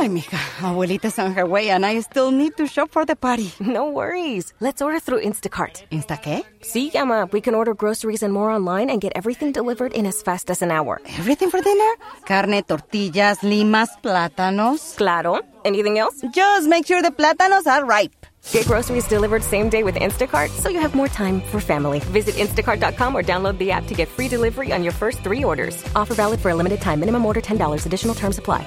Ay, mija, abuelita's on her way and I still need to shop for the party. No worries. Let's order through Instacart. ¿Insta qué? Si, Emma, we can order groceries and more online and get everything delivered in as fast as an hour. Everything for dinner? Carne, tortillas, limas, plátanos. Claro. Anything else? Just make sure the plátanos are ripe. Get groceries delivered same day with Instacart so you have more time for family. Visit instacart.com or download the app to get free delivery on your first three orders. Offer valid for a limited time. Minimum order $10. Additional terms apply.